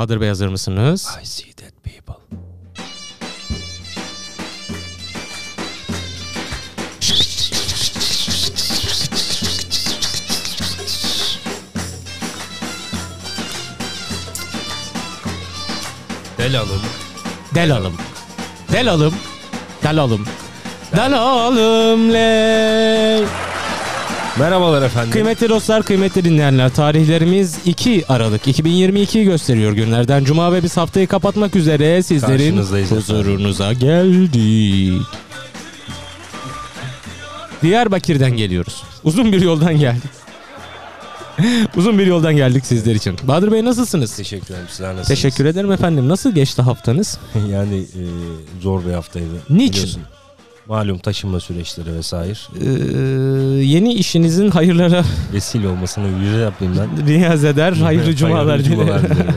Bahadır Bey hazır mısınız? I see dead people. Delalım. Delalım. Delalım. Delalım. Delalım le. Merhabalar efendim. Kıymetli dostlar, kıymetli dinleyenler, tarihlerimiz 2 Aralık 2022'yi gösteriyor günlerden Cuma ve biz haftayı kapatmak üzere sizlerin huzurunuza geldik. Diyarbakır'dan geliyoruz. Uzun bir yoldan geldik. Uzun bir yoldan geldik sizler için. Bahadır Bey nasılsınız? Teşekkür ederim. Sizler nasılsınız? Teşekkür ederim efendim. Nasıl geçti haftanız? yani e, zor bir haftaydı. Niçin? Biliyorsun. Malum taşınma süreçleri vesaire. Ee, yeni işinizin hayırlara Vesile olmasını yüze yapayım ben. niyaz eder. Hayırlı dilerim. cumalar dilerim.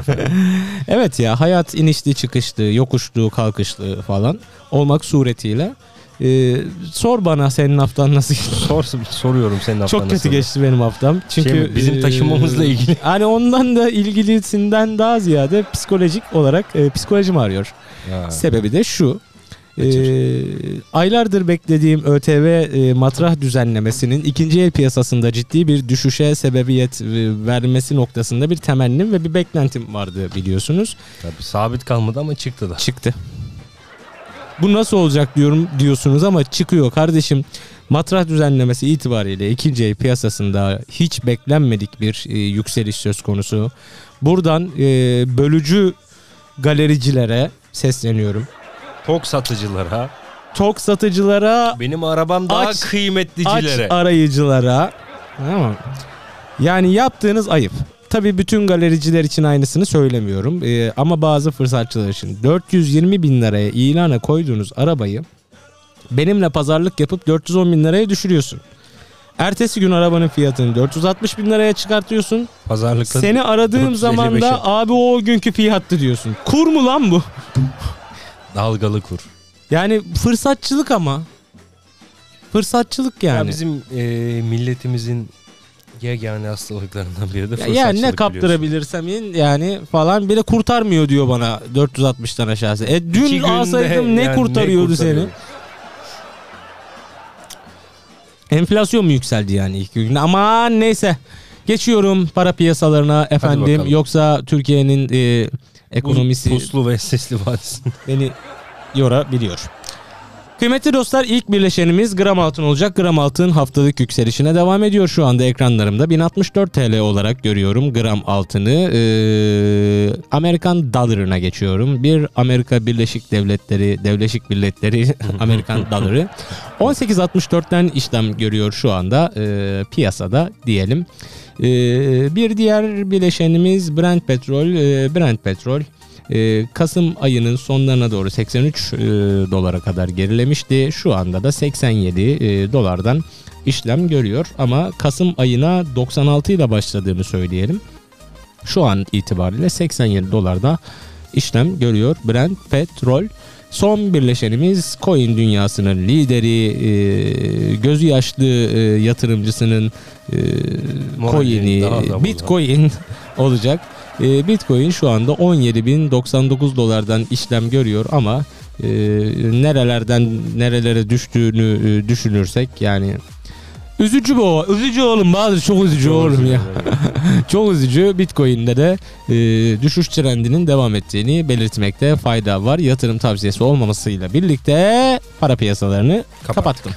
Evet ya hayat inişli çıkışlı, yokuşlu, kalkışlı falan olmak suretiyle. Ee, sor bana senin haftan nasıl geçti? Sor, soruyorum senin haftan Çok kötü nasıl? geçti benim haftam. Çünkü Şey mi, bizim e, taşınmamızla ilgili. Hani ondan da ilgilisinden daha ziyade psikolojik olarak e, psikolojim ağrıyor. Ha. Sebebi de şu. e, Geçir. Aylardır beklediğim ÖTV e, matrah düzenlemesinin ikinci el piyasasında ciddi bir düşüşe sebebiyet e, vermesi noktasında bir temennim ve bir beklentim vardı biliyorsunuz. Tabii sabit kalmadı ama çıktı da. Çıktı. Bu nasıl olacak diyorum diyorsunuz ama çıkıyor kardeşim. Matrah düzenlemesi itibariyle ikinci el piyasasında hiç beklenmedik bir e, yükseliş söz konusu. Buradan e, bölücü galericilere sesleniyorum. Tok satıcılara, Tok satıcılara, benim arabam daha Aç- aç kıymetlicilere. arayıcılara. Tamam. Yani yaptığınız ayıp. Tabii bütün galericiler için aynısını söylemiyorum. Ee, ama bazı fırsatçılar için 420 bin liraya ilana koyduğunuz arabayı benimle pazarlık yapıp 410 bin liraya düşürüyorsun. Ertesi gün arabanın fiyatını 460 bin liraya çıkartıyorsun. Pazarlıkta Seni aradığım 455'e. zaman da abi o günkü fiyattı diyorsun. Kur mu lan bu? dalgalı kur. Yani fırsatçılık ama. Fırsatçılık Ya yani. bizim e, milletimizin yegane hastalıklarından biri de Ya, fırsatçılık ya ne biliyorsun. kaptırabilirsem in- yani falan bile kurtarmıyor diyor bana 460'tan aşağısı. E dün günde alsaydım ne yani kurtarıyordu seni? kurtarıyor? Enflasyon mu yükseldi yani ilk günde? Aman neyse. Geçiyorum para piyasalarına efendim. Yoksa Türkiye'nin e, ekonomisi Puslu ve sesli vadisi. beni yorabiliyor. Kıymetli dostlar ilk birleşenimiz gram altın olacak. Gram altın haftalık yükselişine devam ediyor şu anda ekranlarımda. 1064 TL olarak görüyorum gram altını. Ee, Amerikan dolarına geçiyorum. Bir Amerika Birleşik Devletleri, Devleşik Milletleri Amerikan doları. 18.64'ten işlem görüyor şu anda e, piyasada diyelim. E, bir diğer bileşenimiz Brent petrol. E, Brent petrol e, Kasım ayının sonlarına doğru 83 e, dolara kadar gerilemişti. Şu anda da 87 e, dolardan işlem görüyor ama Kasım ayına 96 ile başladığını söyleyelim. Şu an itibariyle 87 dolarda işlem görüyor Brent petrol. Son birleşenimiz coin dünyasının lideri, e, gözü yaşlı e, yatırımcısının e, coin'i, bitcoin olacak. E, bitcoin şu anda 17.099 dolardan işlem görüyor ama e, nerelerden nerelere düştüğünü e, düşünürsek yani üzücü bu. Üzücü oğlum Bahadır çok üzücü oğlum ya. Çok üzücü. Bitcoin'de de e, düşüş trendinin devam ettiğini belirtmekte fayda var. Yatırım tavsiyesi olmamasıyla birlikte para piyasalarını Kapat. kapattım.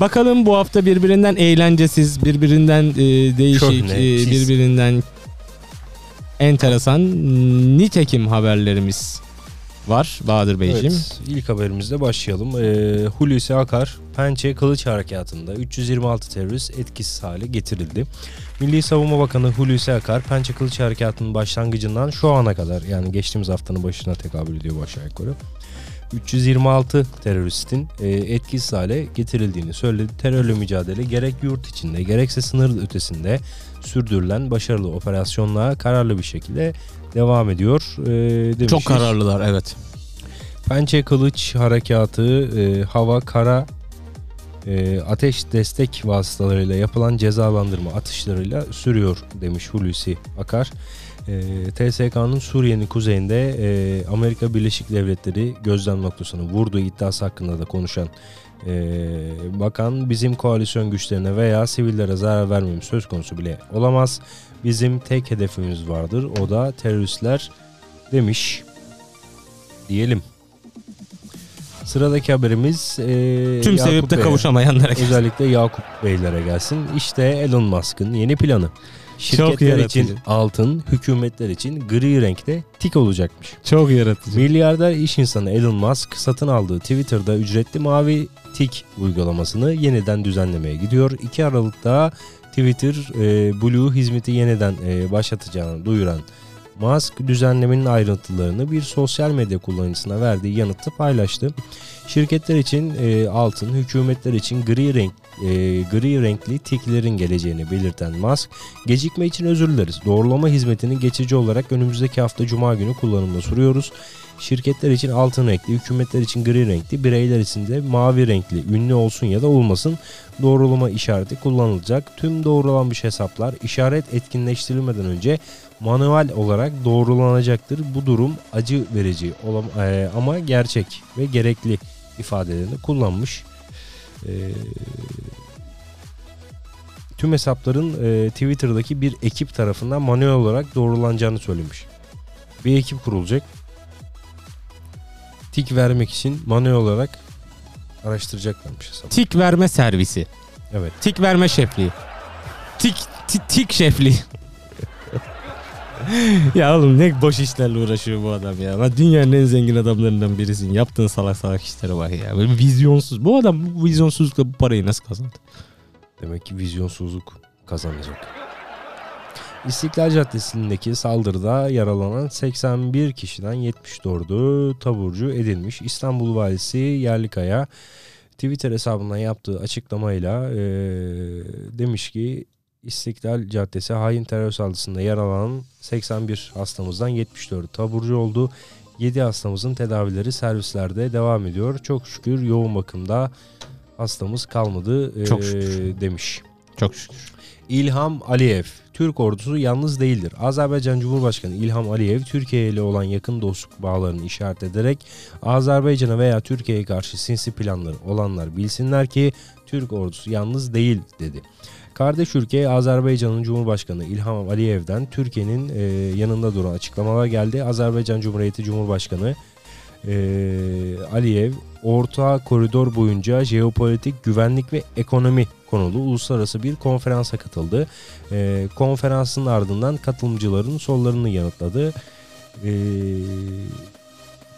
Bakalım bu hafta birbirinden eğlencesiz, birbirinden e, değişik, e, birbirinden enteresan nitekim haberlerimiz var Bahadır Beyciğim. Evet, ilk haberimizle başlayalım. Ee, Hulusi Akar, Pençe Kılıç Harekatı'nda 326 terörist etkisiz hale getirildi. Milli Savunma Bakanı Hulusi Akar, Pençe Kılıç Harekatı'nın başlangıcından şu ana kadar yani geçtiğimiz haftanın başına tekabül ediyor aşağı yukarı. 326 teröristin e, etkisiz hale getirildiğini söyledi. Terörle mücadele gerek yurt içinde gerekse sınır ötesinde sürdürülen başarılı operasyonla kararlı bir şekilde devam ediyor. E, demişiz. Çok kararlılar evet. Pençe Kılıç Harekatı e, hava, kara, e, ateş destek vasıtalarıyla yapılan cezalandırma atışlarıyla sürüyor demiş Hulusi Akar. E, TSK'nın Suriye'nin kuzeyinde e, Amerika Birleşik Devletleri gözlem noktasını vurduğu iddiası hakkında da konuşan e, bakan bizim koalisyon güçlerine veya sivillere zarar vermemiz söz konusu bile olamaz. Bizim tek hedefimiz vardır o da teröristler demiş diyelim. Sıradaki haberimiz e, Tüm Yakup sevip de kavuşamayanlara. Özellikle Yakup Beylere gelsin. İşte Elon Musk'ın yeni planı. Şirketler için altın, hükümetler için gri renkte tik olacakmış. Çok yaratıcı. Milyarder iş insanı Elon Musk satın aldığı Twitter'da ücretli mavi tik uygulamasını yeniden düzenlemeye gidiyor. 2 Aralık'ta Twitter e, Blue hizmeti yeniden e, başlatacağını duyuran Musk düzenlemenin ayrıntılarını bir sosyal medya kullanıcısına verdiği yanıtta paylaştı. Şirketler için e, altın, hükümetler için gri renk e, gri renkli tiklerin geleceğini belirten Musk, gecikme için özür dileriz. Doğrulama hizmetini geçici olarak önümüzdeki hafta Cuma günü kullanımda sunuyoruz. Şirketler için altın renkli, hükümetler için gri renkli, bireyler için de mavi renkli, ünlü olsun ya da olmasın doğrulama işareti kullanılacak. Tüm doğrulanmış hesaplar işaret etkinleştirilmeden önce manuel olarak doğrulanacaktır. Bu durum acı verici e, ama gerçek ve gerekli ifadelerini kullanmış. E, tüm hesapların e, Twitter'daki bir ekip tarafından manuel olarak doğrulanacağını söylemiş. Bir ekip kurulacak. Tik vermek için manuel olarak araştıracaklarmış hesabı. Tik verme servisi. Evet. Tik verme şefliği. Tik ti- tik şefliği. ya oğlum ne boş işlerle uğraşıyor bu adam ya. Ben dünyanın en zengin adamlarından birisin. Yaptığın salak salak işlere bak ya. Böyle vizyonsuz. Bu adam bu vizyonsuzlukla bu parayı nasıl kazandı? Demek ki vizyonsuzluk kazanacak. İstiklal Caddesi'ndeki saldırıda yaralanan 81 kişiden 74'ü taburcu edilmiş. İstanbul Valisi Yerlikaya Twitter hesabından yaptığı açıklamayla eee, demiş ki İstiklal Caddesi hain terör saldırısında yaralanan 81 hastamızdan 74'ü taburcu oldu. 7 hastamızın tedavileri servislerde devam ediyor. Çok şükür yoğun bakımda hastamız kalmadı Çok eee, şükür. demiş. Çok şükür. İlham Aliyev. Türk ordusu yalnız değildir. Azerbaycan Cumhurbaşkanı İlham Aliyev Türkiye ile olan yakın dostluk bağlarını işaret ederek Azerbaycan'a veya Türkiye'ye karşı sinsi planları olanlar bilsinler ki Türk ordusu yalnız değil dedi. Kardeş ülke Azerbaycan'ın Cumhurbaşkanı İlham Aliyev'den Türkiye'nin e, yanında duran açıklamalar geldi. Azerbaycan Cumhuriyeti Cumhurbaşkanı e, Aliyev Orta Koridor boyunca jeopolitik, güvenlik ve ekonomi konulu uluslararası bir konferansa katıldı. E, konferansın ardından katılımcıların sorularını yanıtladı. E,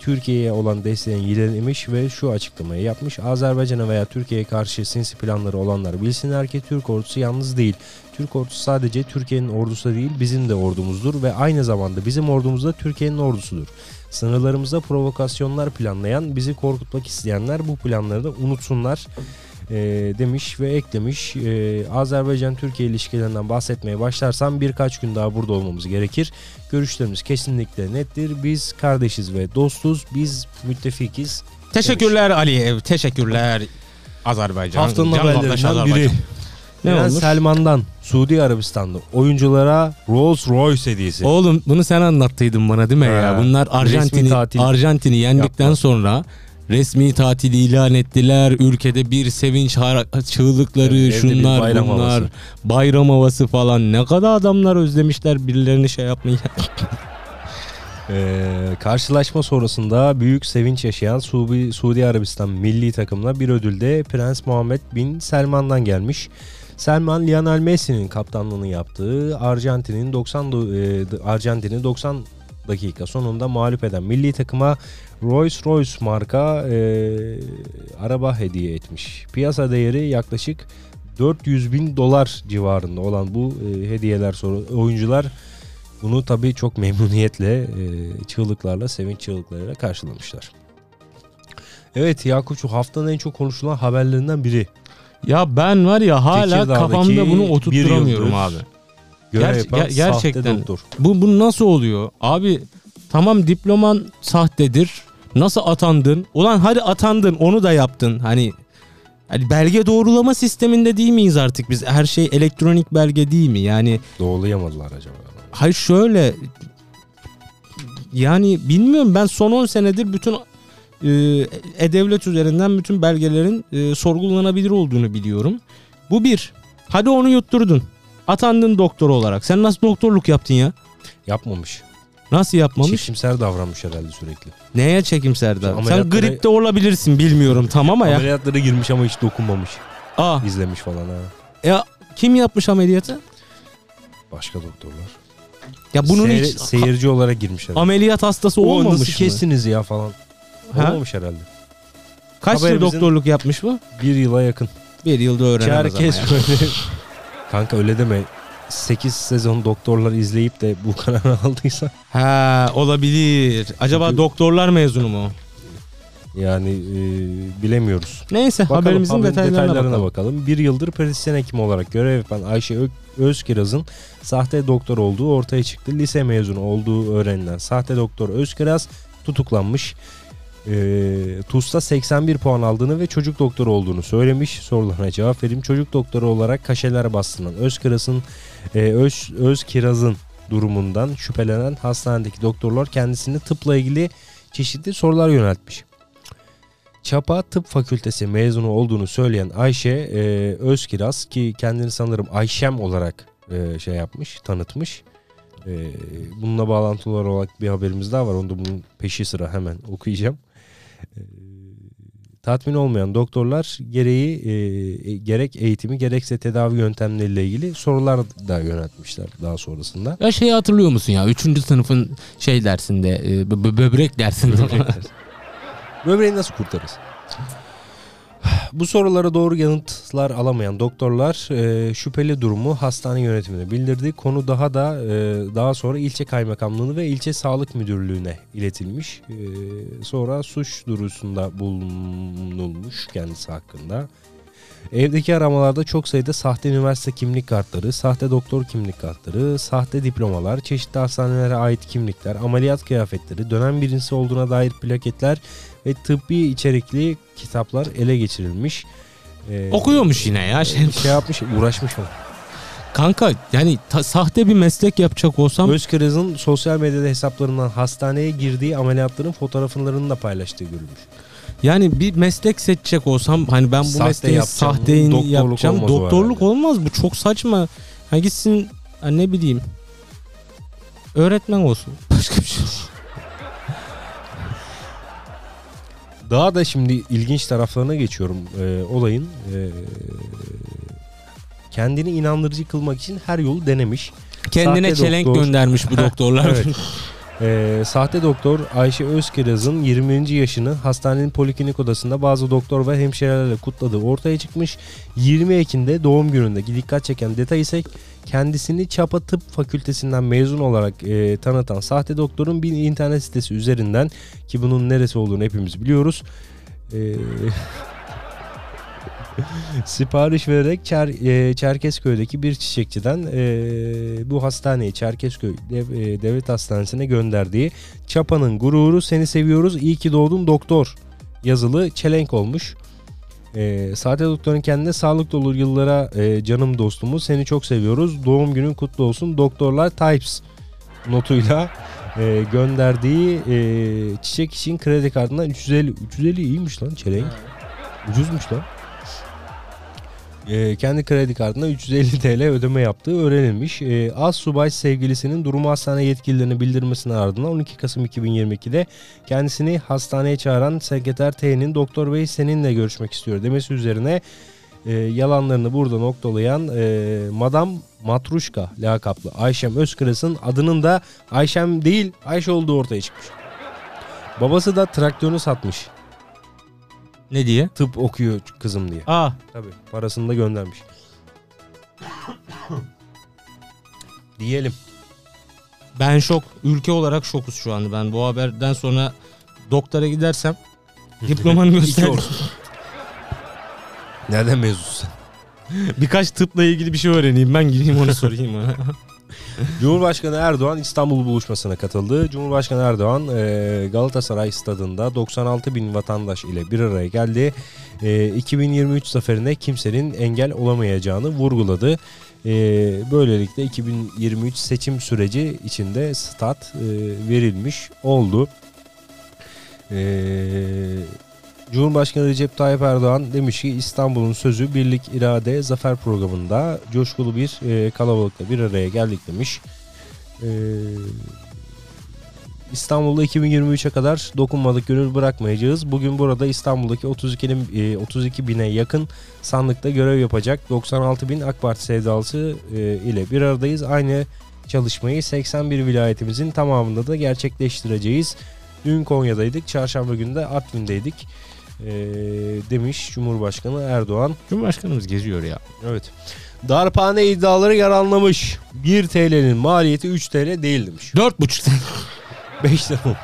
Türkiye'ye olan desteğini yinelemiş ve şu açıklamayı yapmış. Azerbaycan'a veya Türkiye'ye karşı sinsi planları olanlar bilsinler ki Türk ordusu yalnız değil. Türk ordusu sadece Türkiye'nin ordusu değil bizim de ordumuzdur ve aynı zamanda bizim ordumuz da Türkiye'nin ordusudur. Sınırlarımızda provokasyonlar planlayan, bizi korkutmak isteyenler bu planları da unutsunlar e, demiş ve eklemiş. E, Azerbaycan-Türkiye ilişkilerinden bahsetmeye başlarsam birkaç gün daha burada olmamız gerekir. Görüşlerimiz kesinlikle nettir. Biz kardeşiz ve dostuz. Biz müttefikiz. Teşekkürler Aliyev. Teşekkürler Azerbaycan. Haftanın Can haberlerinden biri. Ne Prens olmuş? Selman'dan Suudi Arabistan'da oyunculara Rolls Royce hediyesi. Oğlum bunu sen anlattıydın bana değil mi Ha, ya? Bunlar Arjantin'i Arjantin'i yendikten yapma. sonra resmi tatil ilan ettiler. Ülkede bir sevinç çığlıkları, bir şunlar bayram bunlar. havası. Bayram havası falan. Ne kadar adamlar özlemişler birilerini şey yapmayı. Ee, karşılaşma sonrasında büyük sevinç yaşayan Suudi, Suudi Arabistan milli takımına bir ödül de Prens Muhammed Bin Selman'dan gelmiş. Selman Lionel Messi'nin kaptanlığını yaptığı Arjantin'in 90 do- e, Arjantin'i 90 dakika sonunda mağlup eden milli takıma Rolls Royce marka e, araba hediye etmiş. Piyasa değeri yaklaşık 400 bin dolar civarında olan bu e, hediyeler sonra oyuncular bunu tabii çok memnuniyetle, e, çığlıklarla, sevinç çığlıklarıyla karşılamışlar. Evet Yakup şu haftanın en çok konuşulan haberlerinden biri. ya ben var ya hala kafamda bunu oturtturamıyorum abi. Görev Ger- gerçekten. Bu, bu nasıl oluyor? Abi tamam diploman sahtedir. Nasıl atandın? Ulan hadi atandın onu da yaptın. Hani hani belge doğrulama sisteminde değil miyiz artık biz? Her şey elektronik belge değil mi? Yani Doğrulayamadılar acaba. Hayır şöyle yani bilmiyorum ben son 10 senedir bütün e, e-devlet üzerinden bütün belgelerin e, sorgulanabilir olduğunu biliyorum. Bu bir. Hadi onu yutturdun. Atandın doktor olarak. Sen nasıl doktorluk yaptın ya? Yapmamış. Nasıl yapmamış? Çekimser davranmış herhalde sürekli. Neye çekimser davran? Sen gripte olabilirsin bilmiyorum tamam ama ya. Ameliyatlara girmiş ama hiç dokunmamış. Aa, İzlemiş falan ha. ya kim yapmış ameliyatı? Başka doktorlar. Ya bunun Seyir- hiç seyirci olarak girmiş herhalde. ameliyat hastası O olmamış nasıl mı? kestiniz ya falan. Ha? Olmamış herhalde. Kaç yıl doktorluk yapmış bu? Bir yıla yakın. Bir yılda öğrenemez Herkes ya. böyle. Kanka öyle deme. 8 sezon doktorlar izleyip de bu kararı aldıysa Ha olabilir. Acaba Çünkü- doktorlar mezunu mu? yani e, bilemiyoruz. Neyse Bakalım, haberimizin haberin detaylarına, detaylarına bakalım. bakalım. Bir yıldır pratisyen hekim olarak görev yapan Ayşe Ö- Özkiraz'ın sahte doktor olduğu ortaya çıktı. Lise mezunu olduğu öğrenilen sahte doktor Özkiraz tutuklanmış. Ee, TUS'ta 81 puan aldığını ve çocuk doktoru olduğunu söylemiş. Sorularına cevap vereyim. Çocuk doktoru olarak kaşeler bastırılan Özkiraz'ın e, Öz, Özkiraz'ın durumundan şüphelenen hastanedeki doktorlar kendisini tıpla ilgili çeşitli sorular yöneltmiş. Çapa Tıp Fakültesi mezunu olduğunu söyleyen Ayşe e, Özkiraz ki kendini sanırım Ayşem olarak e, şey yapmış, tanıtmış. E, bununla bağlantılı olarak bir haberimiz daha var. Onu da bunun peşi sıra hemen okuyacağım. E, tatmin olmayan doktorlar gereği e, gerek eğitimi gerekse tedavi yöntemleriyle ilgili sorular da yöneltmişler daha sonrasında. Ya şeyi hatırlıyor musun ya? Üçüncü sınıfın şey dersinde, e, bö- bö- böbrek dersinde. Böbreği nasıl kurtarırız? Bu sorulara doğru yanıtlar alamayan doktorlar e, şüpheli durumu hastane yönetimine bildirdi. Konu daha da e, daha sonra ilçe kaymakamlığına ve ilçe sağlık müdürlüğüne iletilmiş. E, sonra suç duyurusunda bulunulmuş kendisi hakkında. Evdeki aramalarda çok sayıda sahte üniversite kimlik kartları, sahte doktor kimlik kartları, sahte diplomalar, çeşitli hastanelere ait kimlikler, ameliyat kıyafetleri, dönem birincisi olduğuna dair plaketler ve tıbbi içerikli kitaplar ele geçirilmiş. Ee, Okuyormuş yine ya. Şey, şey yapmış, uğraşmış mı? kanka yani ta- sahte bir meslek yapacak olsam Özkırız'ın sosyal medyada hesaplarından hastaneye girdiği ameliyatların fotoğraflarını da paylaştığı görülmüş. Yani bir meslek seçecek olsam hani ben bu Sahte mesleğin yapacağım, sahteini doktorluk yapacağım. olmaz o doktorluk herhalde. olmaz bu çok saçma. Ha gitsin ha ne bileyim öğretmen olsun. Başka bir şey. Daha da şimdi ilginç taraflarına geçiyorum e, olayın. E, kendini inandırıcı kılmak için her yolu denemiş. Kendine Sahte çelenk doktor. göndermiş bu doktorlar. Evet. Ee, sahte doktor Ayşe Özkiraz'ın 20. yaşını hastanenin poliklinik odasında bazı doktor ve hemşirelerle kutladığı ortaya çıkmış. 20 Ekim'de doğum gününde dikkat çeken detay ise kendisini Çapa Tıp Fakültesinden mezun olarak e, tanıtan sahte doktorun bir internet sitesi üzerinden ki bunun neresi olduğunu hepimiz biliyoruz. E, sipariş vererek Çer, e, Çerkezköy'deki bir çiçekçiden e, bu hastaneye Çerkezköy Dev- e, Devlet Hastanesi'ne gönderdiği Çapa'nın gururu seni seviyoruz iyi ki doğdun doktor yazılı çelenk olmuş. E, sahte doktorun kendine sağlık dolu yıllara e, canım dostumuz. Seni çok seviyoruz doğum günün kutlu olsun. Doktorlar types notuyla e, gönderdiği e, çiçek için kredi kartından 350 350 iyiymiş lan çelenk. Ucuzmuş lan e, kendi kredi kartına 350 TL ödeme yaptığı öğrenilmiş. E, Az subay sevgilisinin durumu hastane yetkililerine bildirmesine ardından 12 Kasım 2022'de kendisini hastaneye çağıran sekreter T'nin doktor bey seninle görüşmek istiyor demesi üzerine e, yalanlarını burada noktalayan e, Madam Matruşka lakaplı Ayşem Özkıras'ın adının da Ayşem değil Ayşe olduğu ortaya çıkmış. Babası da traktörünü satmış. Ne diye? Tıp okuyor kızım diye. Aa Tabii parasını da göndermiş. Diyelim. ben şok. Ülke olarak şokuz şu anda. Ben bu haberden sonra doktora gidersem diplomanı göster. Nereden mezunsun sen? Birkaç tıpla ilgili bir şey öğreneyim. Ben gideyim onu sorayım. Cumhurbaşkanı Erdoğan İstanbul buluşmasına katıldı. Cumhurbaşkanı Erdoğan e, Galatasaray stadında 96 bin vatandaş ile bir araya geldi. E, 2023 zaferine kimsenin engel olamayacağını vurguladı. E, böylelikle 2023 seçim süreci içinde stat e, verilmiş oldu. Eee Cumhurbaşkanı Recep Tayyip Erdoğan demiş ki İstanbul'un sözü birlik irade zafer programında coşkulu bir e, kalabalıkla bir araya geldik demiş. E, İstanbul'da 2023'e kadar dokunmadık gönül bırakmayacağız. Bugün burada İstanbul'daki 32, e, 32 bine yakın sandıkta görev yapacak 96 bin AK Parti sevdalısı e, ile bir aradayız. Aynı çalışmayı 81 vilayetimizin tamamında da gerçekleştireceğiz. Dün Konya'daydık, çarşamba günü de Artvin'deydik e, demiş Cumhurbaşkanı Erdoğan. Cumhurbaşkanımız geziyor ya. Evet. Darphane iddiaları yaranlamış. 1 TL'nin maliyeti 3 TL değil demiş. 4,5 5 lira oldu.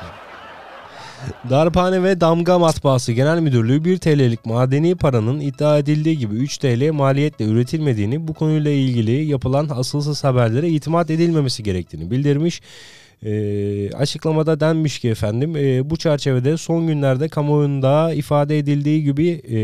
Darphane ve Damga Matbaası Genel Müdürlüğü 1 TL'lik madeni paranın iddia edildiği gibi 3 TL maliyetle üretilmediğini, bu konuyla ilgili yapılan asılsız haberlere itimat edilmemesi gerektiğini bildirmiş. E, açıklamada denmiş ki efendim e, bu çerçevede son günlerde kamuoyunda ifade edildiği gibi e,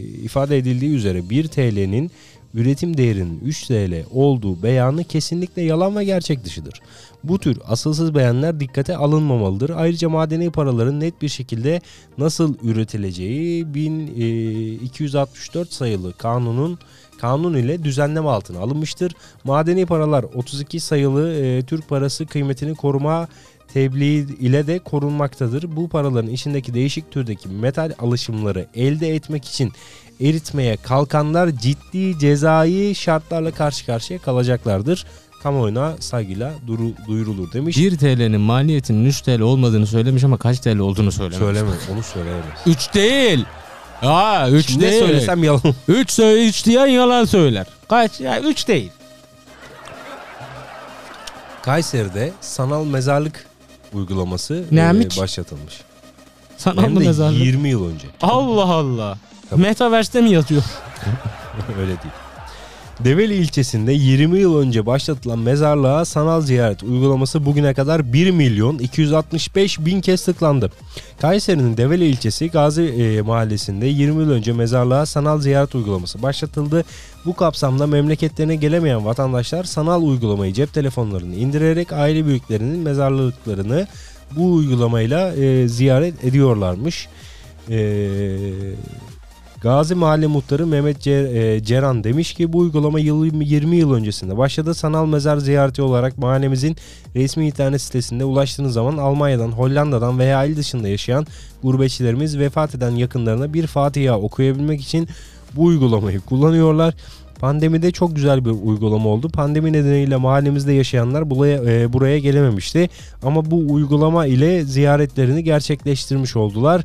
ifade edildiği üzere 1 TL'nin üretim değerinin 3 TL olduğu beyanı kesinlikle yalan ve gerçek dışıdır. Bu tür asılsız beyanlar dikkate alınmamalıdır. Ayrıca madeni paraların net bir şekilde nasıl üretileceği 1264 sayılı kanunun kanun ile düzenleme altına alınmıştır. Madeni paralar 32 sayılı e, Türk parası kıymetini koruma tebliğ ile de korunmaktadır. Bu paraların içindeki değişik türdeki metal alışımları elde etmek için eritmeye kalkanlar ciddi cezai şartlarla karşı karşıya kalacaklardır. Kamuoyuna saygıyla duru, duyurulur demiş. 1 TL'nin maliyetinin 3 TL olmadığını söylemiş ama kaç TL olduğunu söylememiş. Söyleme onu söyleyemez. 3 değil. Aa 3 Şimdi ne değil. söylesem yalan. 3 söyle 3 diyen yalan söyler. Kaç? Ya 3 değil. Kayseri'de sanal mezarlık uygulaması Neymiş? e, başlatılmış. Sanal Hem de mezarlık. 20 yıl önce. Allah Allah. Tabii. Metaverse'te mi yatıyor? Öyle değil. Develi ilçesinde 20 yıl önce başlatılan mezarlığa sanal ziyaret uygulaması bugüne kadar 1 milyon 265 bin kez tıklandı. Kayseri'nin Develi ilçesi Gazi e, mahallesinde 20 yıl önce mezarlığa sanal ziyaret uygulaması başlatıldı. Bu kapsamda memleketlerine gelemeyen vatandaşlar sanal uygulamayı cep telefonlarını indirerek aile büyüklerinin mezarlıklarını bu uygulamayla e, ziyaret ediyorlarmış. Eee Gazi Mahalle Muhtarı Mehmet e, Ceran demiş ki bu uygulama yıl 20 yıl öncesinde başladı. Sanal mezar ziyareti olarak mahallemizin resmi internet sitesinde ulaştığınız zaman Almanya'dan, Hollanda'dan veya il dışında yaşayan gurbetçilerimiz vefat eden yakınlarına bir Fatiha okuyabilmek için bu uygulamayı kullanıyorlar. Pandemide çok güzel bir uygulama oldu. Pandemi nedeniyle mahallemizde yaşayanlar buraya, e, buraya gelememişti. Ama bu uygulama ile ziyaretlerini gerçekleştirmiş oldular.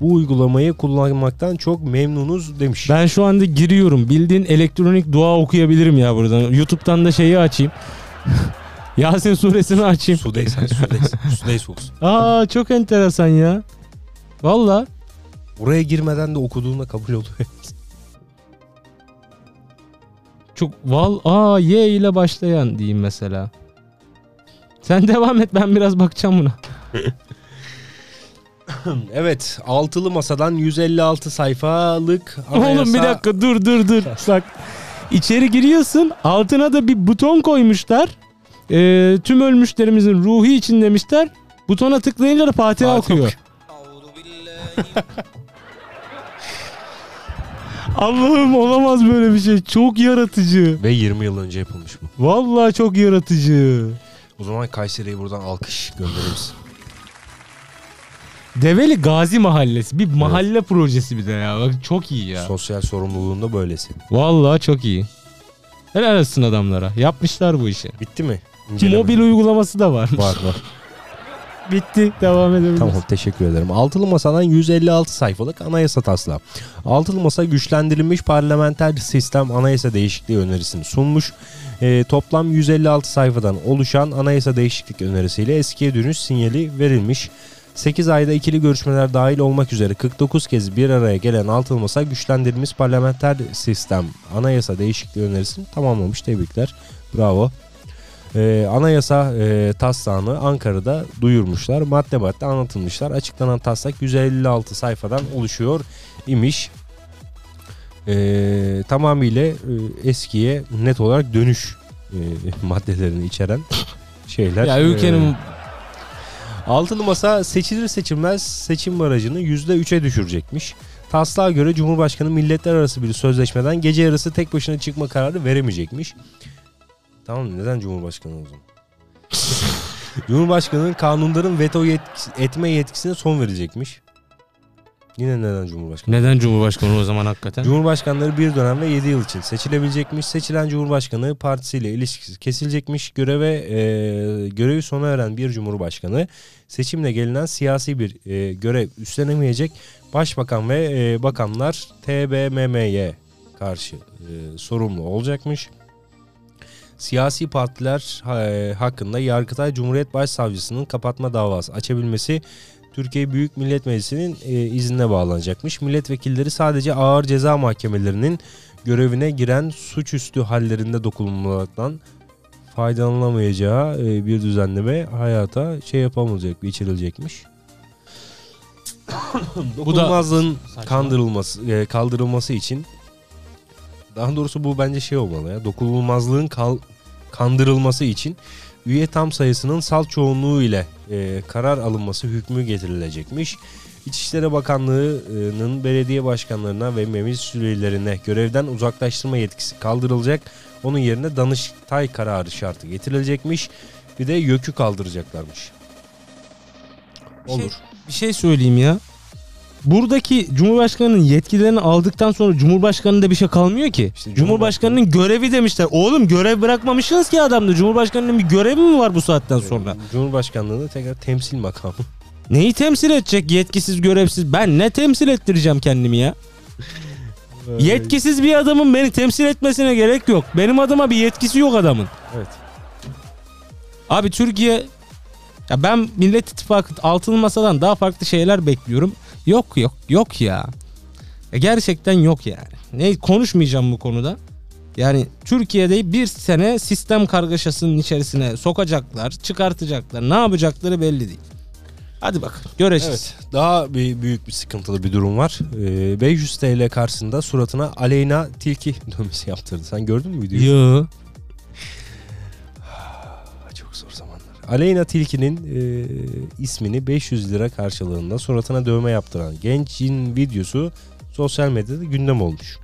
Bu uygulamayı kullanmaktan çok memnunuz demiş. Ben şu anda giriyorum. Bildiğin elektronik dua okuyabilirim ya buradan. YouTube'dan da şeyi açayım. Yasin suresini açayım. Sudeysen Sudeys. Sudeys okusun. Aa çok enteresan ya. Valla. Oraya girmeden de okuduğunda kabul oluyor. Çok val aa Y ile başlayan diyeyim mesela. Sen devam et ben biraz bakacağım buna. evet, altılı masadan 156 sayfalık anayasa. Oğlum bir dakika dur dur dur. Bak içeri giriyorsun altına da bir buton koymuşlar. Ee, tüm ölmüşlerimizin ruhu için demişler. Butona tıklayınca da Fatiha Fatiha okuyor. Allah'ım olamaz böyle bir şey. Çok yaratıcı. Ve 20 yıl önce yapılmış bu. Vallahi çok yaratıcı. O zaman Kayseri'ye buradan alkış göndeririz. Develi Gazi Mahallesi. Bir mahalle projesi bir de ya. Bak çok iyi ya. Sosyal sorumluluğunda böylesi. Vallahi çok iyi. Helal olsun adamlara. Yapmışlar bu işi. Bitti mi? İnceleme. Mobil uygulaması da var. var var. Bitti. Devam edebiliriz. Tamam teşekkür ederim. Altılı Masa'dan 156 sayfalık anayasa taslağı. Altılı Masa güçlendirilmiş parlamenter sistem anayasa değişikliği önerisini sunmuş. Ee, toplam 156 sayfadan oluşan anayasa değişiklik önerisiyle eskiye dönüş sinyali verilmiş. 8 ayda ikili görüşmeler dahil olmak üzere 49 kez bir araya gelen Altılı Masa güçlendirilmiş parlamenter sistem anayasa değişikliği önerisini tamamlamış. Tebrikler. Bravo. Ee, anayasa e, taslağını Ankara'da duyurmuşlar. Madde madde anlatılmışlar. Açıklanan taslak 156 sayfadan oluşuyor imiş. e, tamamıyla e, eskiye net olarak dönüş e, maddelerini içeren şeyler. Ya ülkenin E, Altılı Masa seçilir seçilmez seçim barajını %3'e düşürecekmiş. Taslağa göre Cumhurbaşkanı milletler arası bir sözleşmeden gece yarısı tek başına çıkma kararı veremeyecekmiş. Tamam neden Cumhurbaşkanı o zaman? Cumhurbaşkanı'nın kanunların veto yetkisi, etme yetkisine son verecekmiş. Yine neden Cumhurbaşkanı? neden Cumhurbaşkanı o zaman hakikaten? Cumhurbaşkanları bir dönem ve 7 yıl için seçilebilecekmiş. Seçilen Cumhurbaşkanı partisiyle ilişkisi kesilecekmiş. Göreve e, görevi sona eren bir Cumhurbaşkanı seçimle gelinen siyasi bir e, görev üstlenemeyecek. Başbakan ve e, bakanlar TBMM'ye karşı e, sorumlu olacakmış. Siyasi partiler e, hakkında Yargıtay Cumhuriyet Başsavcısının kapatma davası açabilmesi Türkiye Büyük Millet Meclisi'nin e, iznine bağlanacakmış. Milletvekilleri sadece ağır ceza mahkemelerinin görevine giren suçüstü hallerinde dokunulmaktan faydalanamayacağı e, bir düzenleme hayata şey yapamayacak, geçirilecekmiş. Dokunulmazlığın kandırılması, e, kaldırılması için daha doğrusu bu bence şey olmalı ya. Dokunulmazlığın kal- kandırılması için üye tam sayısının salt çoğunluğu ile e, karar alınması hükmü getirilecekmiş. İçişleri Bakanlığı'nın belediye başkanlarına ve meclis üyelerine görevden uzaklaştırma yetkisi kaldırılacak. Onun yerine Danıştay kararı şartı getirilecekmiş. Bir de YÖK'ü kaldıracaklarmış. Şey- Olur. Bir şey söyleyeyim ya. Buradaki Cumhurbaşkanı'nın yetkilerini aldıktan sonra Cumhurbaşkanı'nda bir şey kalmıyor ki. İşte Cumhurbaşkanı'nın görevi demişler. Oğlum görev bırakmamışsınız ki adamda. Cumhurbaşkanı'nın bir görevi mi var bu saatten sonra? Cumhurbaşkanlığında tekrar temsil makamı. Neyi temsil edecek yetkisiz görevsiz? Ben ne temsil ettireceğim kendimi ya? Yetkisiz bir adamın beni temsil etmesine gerek yok. Benim adıma bir yetkisi yok adamın. Evet. Abi Türkiye ya ben Millet İttifakı altılı masadan daha farklı şeyler bekliyorum. Yok yok yok ya. Ya gerçekten yok yani. Ne konuşmayacağım bu konuda. Yani Türkiye'de bir sene sistem kargaşasının içerisine sokacaklar, çıkartacaklar. Ne yapacakları belli değil. Hadi bak göreceğiz. Evet. Daha bir büyük bir sıkıntılı bir durum var. Ee, 500 TL karşısında suratına Aleyna Tilki dövmesi yaptırdı. Sen gördün mü videoyu? Yo. Aleyna Tilki'nin e, ismini 500 lira karşılığında suratına dövme yaptıran gencin videosu sosyal medyada gündem olmuş.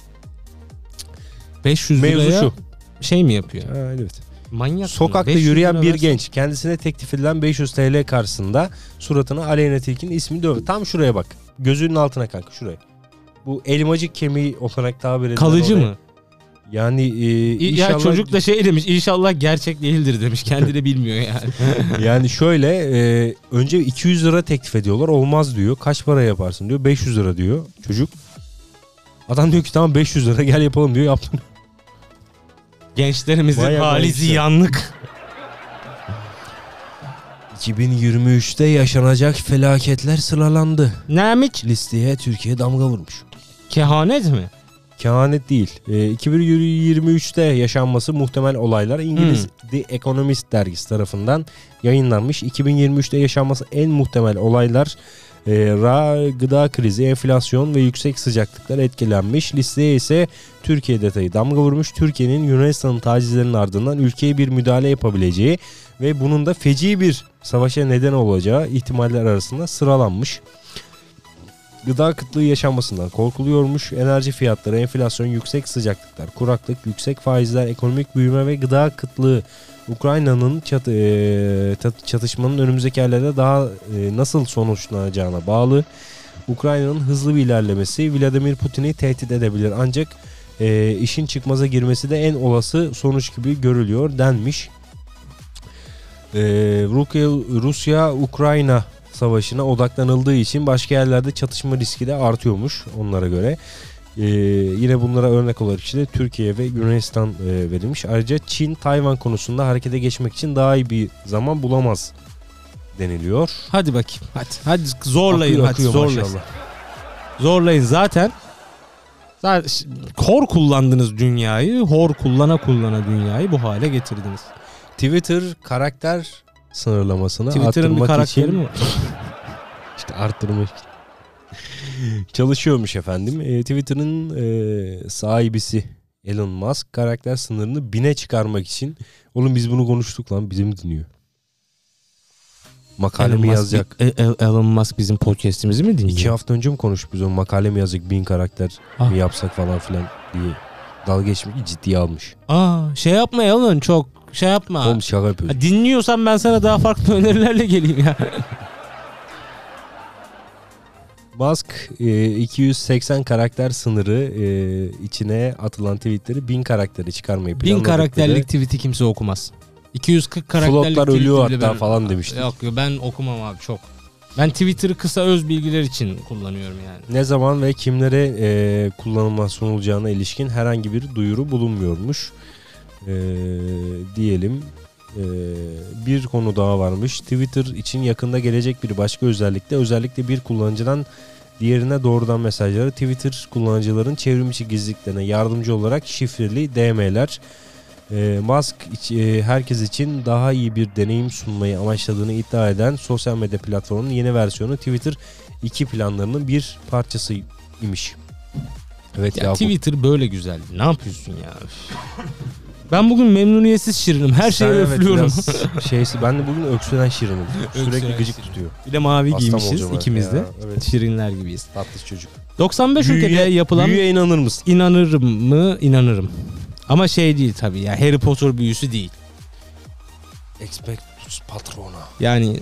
500 Mevzu liraya şu. şey mi yapıyor? Ha, evet. Manyak. Sokakta 500 yürüyen bir versen- genç kendisine teklif edilen 500 TL karşısında suratına Aleyna Tilki'nin ismini dövme. Tam şuraya bak. Gözünün altına kanka şuraya. Bu elmacık kemiği olarak tabir edilen Kalıcı oraya- mı? Yani e, inşallah Ya çocuk da şey demiş inşallah gerçek değildir demiş. Kendi de bilmiyor yani. yani şöyle e, önce 200 lira teklif ediyorlar olmaz diyor. Kaç para yaparsın diyor 500 lira diyor çocuk. Adam diyor ki tamam 500 lira gel yapalım diyor yaptım. Gençlerimizin Bayağı hali ziyanlık. 2023'te yaşanacak felaketler sıralandı. Neymiş? Listeye Türkiye damga vurmuş. Kehanet mi? Kehanet değil. E, 2023'te yaşanması muhtemel olaylar İngiliz The Economist dergisi tarafından yayınlanmış. 2023'te yaşanması en muhtemel olaylar e, ra gıda krizi, enflasyon ve yüksek sıcaklıklar etkilenmiş. Listeye ise Türkiye detayı damga vurmuş. Türkiye'nin Yunanistan'ın tacizlerinin ardından ülkeye bir müdahale yapabileceği ve bunun da feci bir savaşa neden olacağı ihtimaller arasında sıralanmış. Gıda kıtlığı yaşanmasından korkuluyormuş. Enerji fiyatları, enflasyon, yüksek sıcaklıklar, kuraklık, yüksek faizler, ekonomik büyüme ve gıda kıtlığı Ukrayna'nın çat, e, çatışmanın önümüzdeki aylarda daha e, nasıl sonuçlanacağına bağlı. Ukrayna'nın hızlı bir ilerlemesi Vladimir Putin'i tehdit edebilir ancak e, işin çıkmaza girmesi de en olası sonuç gibi görülüyor denmiş. E, Rusya- Rusya-Ukrayna savaşına odaklanıldığı için başka yerlerde çatışma riski de artıyormuş onlara göre. Ee, yine bunlara örnek olarak işte Türkiye ve Yunanistan e, verilmiş. Ayrıca Çin Tayvan konusunda harekete geçmek için daha iyi bir zaman bulamaz deniliyor. Hadi bakayım. Hadi. Hadi zorlayın Akıyor, hadi akıyor zorlayın. maşallah. Zorlayın zaten. Zaten hor kullandınız dünyayı. Hor kullana kullana dünyayı bu hale getirdiniz. Twitter karakter sınırlamasını Twitter'ın bir karakteri için mi var? işte arttırmak. Çalışıyormuş efendim. E, Twitter'ın e, sahibisi Elon Musk karakter sınırını bine çıkarmak için oğlum biz bunu konuştuk lan bizi mi dinliyor? Makale mi yazacak? E- E- Elon Musk bizim podcast'imizi mi dinliyor? İki hafta önce mi konuştuk biz o makale mi yazacak bin karakter Ah. mi yapsak falan filan diye dalga geçmiş ciddiye almış. Aa, şey yapma Elon çok şey yapma. Oğlum şaka yapıyoruz. Ha, dinliyorsan ben sana daha farklı önerilerle geleyim ya. Musk e, 280 karakter sınırı e, içine atılan tweetleri 1000 karaktere çıkarmayı planladıkları. karakterlik tweet'i kimse okumaz. 240 karakterlik tweet'i ölüyor hatta ben- falan demiştin. Yok yok, ben okumam abi çok. Ben Twitter'ı kısa öz bilgiler için kullanıyorum yani. Ne zaman ve kimlere e, kullanıma sunulacağına ilişkin herhangi bir duyuru bulunmuyormuş. E, diyelim e, bir konu daha varmış. Twitter için yakında gelecek bir başka özellikle özellikle bir kullanıcıdan diğerine doğrudan mesajları Twitter kullanıcıların çevrimiçi gizliliklerine yardımcı olarak şifreli DM'ler e, Musk e, herkes için daha iyi bir deneyim sunmayı amaçladığını iddia eden sosyal medya platformunun yeni versiyonu Twitter 2 planlarının bir parçası imiş. Evet Ya Yakup. Twitter böyle güzel. Ne yapıyorsun ya? Ben bugün memnuniyetsiz şirinim. Her şeyi evet öflüyorum. şeysi, ben de bugün öksüren şirinim. Sürekli gıcık tutuyor. Bir de mavi Hastam giymişiz ikimiz ya. de. Evet. Şirinler gibiyiz. Tatlış çocuk. 95 ülkede yapılan büyüye inanır mısın? inanırım mı? İnanırım. Ama şey değil tabii ya Harry Potter büyüsü değil. Expectus patrona. Yani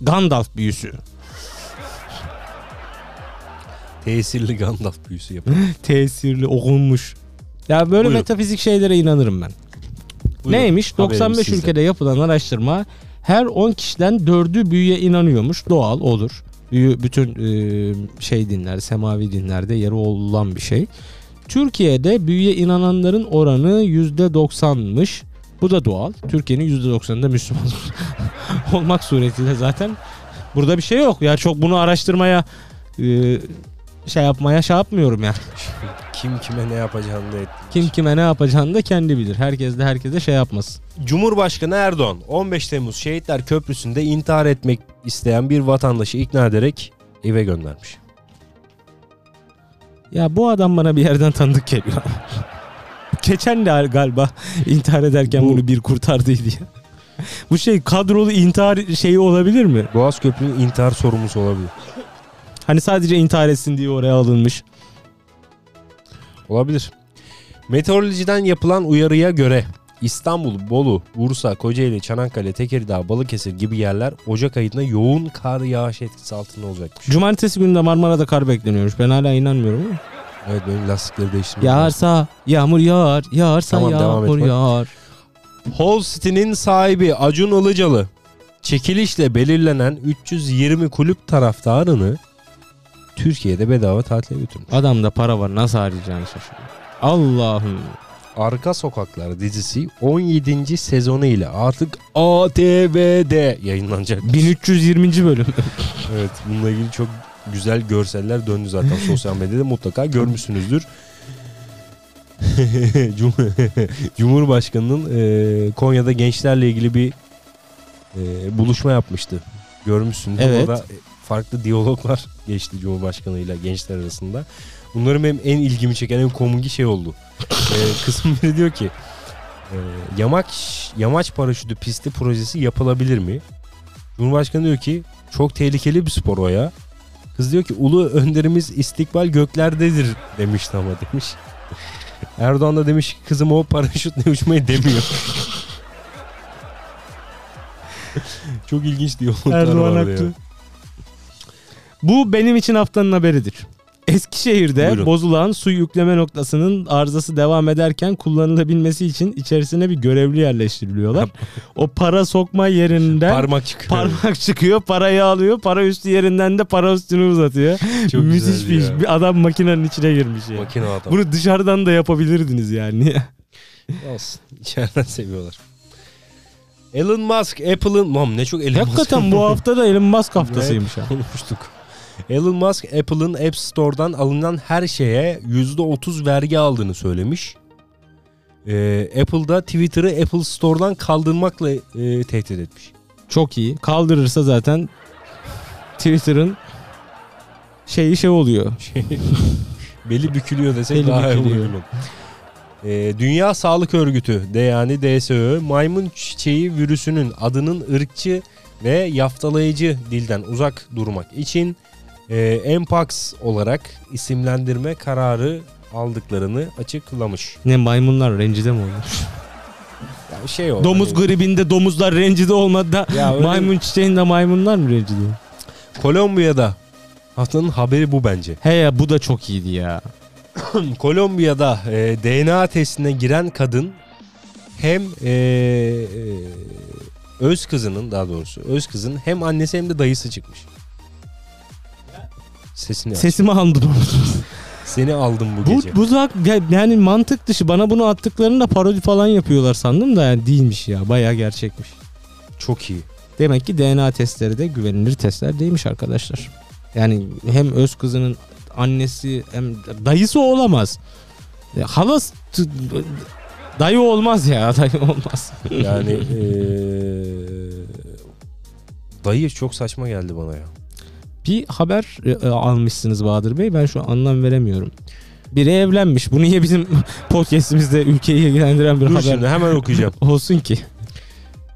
Gandalf büyüsü. Tesirli Gandalf büyüsü yapıyor. Tesirli okunmuş. Ya böyle Buyurun. metafizik şeylere inanırım ben. Buyurun. Neymiş? Haberimiz 95 sizde. ülkede yapılan araştırma her 10 kişiden 4'ü büyüye inanıyormuş. Doğal olur. Büyü bütün e, şey dinler, semavi dinlerde yeri olan bir şey. Türkiye'de büyüye inananların oranı %90'mış. Bu da doğal. Türkiye'nin %90'ında Müslüman olmak suretiyle zaten burada bir şey yok. Ya çok bunu araştırmaya e, şey yapmaya şey yapmıyorum ya. Kim kime ne yapacağını da et. Kim kime ne yapacağını da kendi bilir. Herkes de herkese şey yapmasın. Cumhurbaşkanı Erdoğan 15 Temmuz Şehitler Köprüsü'nde intihar etmek isteyen bir vatandaşı ikna ederek eve göndermiş. Ya bu adam bana bir yerden tanıdık geliyor. Geçen de galiba intihar ederken Bu- bunu bir kurtardıydı ya. Bu şey kadrolu intihar şeyi olabilir mi? Boğaz Köprü'nün intihar sorumlusu olabilir. Hani sadece intihar etsin diye oraya alınmış. Olabilir. Meteorolojiden yapılan uyarıya göre İstanbul, Bolu, Bursa, Kocaeli, Çanakkale, Tekirdağ, Balıkesir gibi yerler Ocak ayında yoğun kar yağış etkisi altında olacakmış. Cumartesi günü de Marmara'da kar bekleniyormuş. Ben hala inanmıyorum ama. Evet benim lastikleri değiştirmem lazım. Yağarsa yağmur yağar. Yağarsa Tamam, yağmur yağar. Hall City'nin sahibi Acun Ilıcalı çekilişle belirlenen 320 kulüp taraftarını Türkiye'de bedava tatile götürmüş. Adamda para var nasıl harcayacağını şaşırıyor. Allah'ım. Arka Sokaklar dizisi 17. sezonu ile artık ATV'de yayınlanacak. 1320. bölüm. Evet bununla ilgili çok güzel görseller döndü zaten sosyal medyada mutlaka görmüşsünüzdür. Cum- Cumhurbaşkanı'nın e, Konya'da gençlerle ilgili bir e, buluşma yapmıştı. Görmüşsündür. Evet. Orada farklı diyaloglar geçti Cumhurbaşkanı ile gençler arasında. Bunların benim en ilgimi çeken en komik şey oldu. e, kısım biri diyor ki e, yamaç yamaç paraşütü pisti projesi yapılabilir mi? Cumhurbaşkanı diyor ki çok tehlikeli bir spor o ya. Kız diyor ki ulu önderimiz istikbal göklerdedir demişti ama demiş. Erdoğan da demiş ki kızım o paraşütle uçmayı demiyor. çok ilginç diyaloglar Erdoğan haklı. ya. Bu benim için haftanın haberidir. Eskişehir'de Buyurun. bozulan su yükleme noktasının arızası devam ederken kullanılabilmesi için içerisine bir görevli yerleştiriliyorlar. o para sokma yerinden Parmak çıkıyor. parmak çıkıyor, parayı alıyor, para üstü yerinden de para üstünü uzatıyor. Çok Müthiş bir iş. Bir adam makinenin içine girmiş ya. Makine adam. Bunu dışarıdan da yapabilirdiniz yani. Olsun. İçeriden seviyorlar. Elon Musk, Apple'ın... Mam ne çok Elon Musk Hakikaten bu hafta da Elon Musk haftasıymış ha. konuştuk. Elon Musk Apple'ın App Store'dan alınan her şeye %30 vergi aldığını söylemiş. Ee, Apple'da Twitter'ı Apple Store'dan kaldırmakla e, tehdit etmiş. Çok iyi. Kaldırırsa zaten Twitter'ın şeyi şey oluyor. Beli bükülüyor desek Beli daha bükülüyor. uygun. Ee, Dünya Sağlık Örgütü de yani DSÖ maymun çiçeği virüsünün adının ırkçı ve yaftalayıcı dilden uzak durmak için e, Mpox olarak isimlendirme kararı aldıklarını açıklamış. Ne maymunlar rencide mi olmuş? Yani şey o. Domuz hani- gribinde domuzlar rencide olmadı da Ya öyle- maymun çiçeğinde maymunlar mı rencide? Kolombiya'da haftanın haberi bu bence. He ya bu da çok iyiydi ya. Kolombiya'da e, DNA testine giren kadın hem e, e, öz kızının daha doğrusu öz kızın hem annesi hem de dayısı çıkmış. Sesini aç. Sesimi aldım. Seni aldım bu, bu, gece. bu da yani mantık dışı. Bana bunu attıklarında parodi falan yapıyorlar sandım da yani değilmiş ya. Bayağı gerçekmiş. Çok iyi. Demek ki DNA testleri de güvenilir testler değilmiş arkadaşlar. Yani hem öz kızının annesi hem dayısı olamaz. Halas dayı olmaz ya dayı olmaz. Yani e, dayı çok saçma geldi bana ya. Bir haber e, almışsınız Bahadır Bey ben şu an anlam veremiyorum. Biri evlenmiş. Bu niye bizim podcastimizde ülkeyi ilgilendiren bir Dur haber şimdi hemen okuyacağım. olsun ki?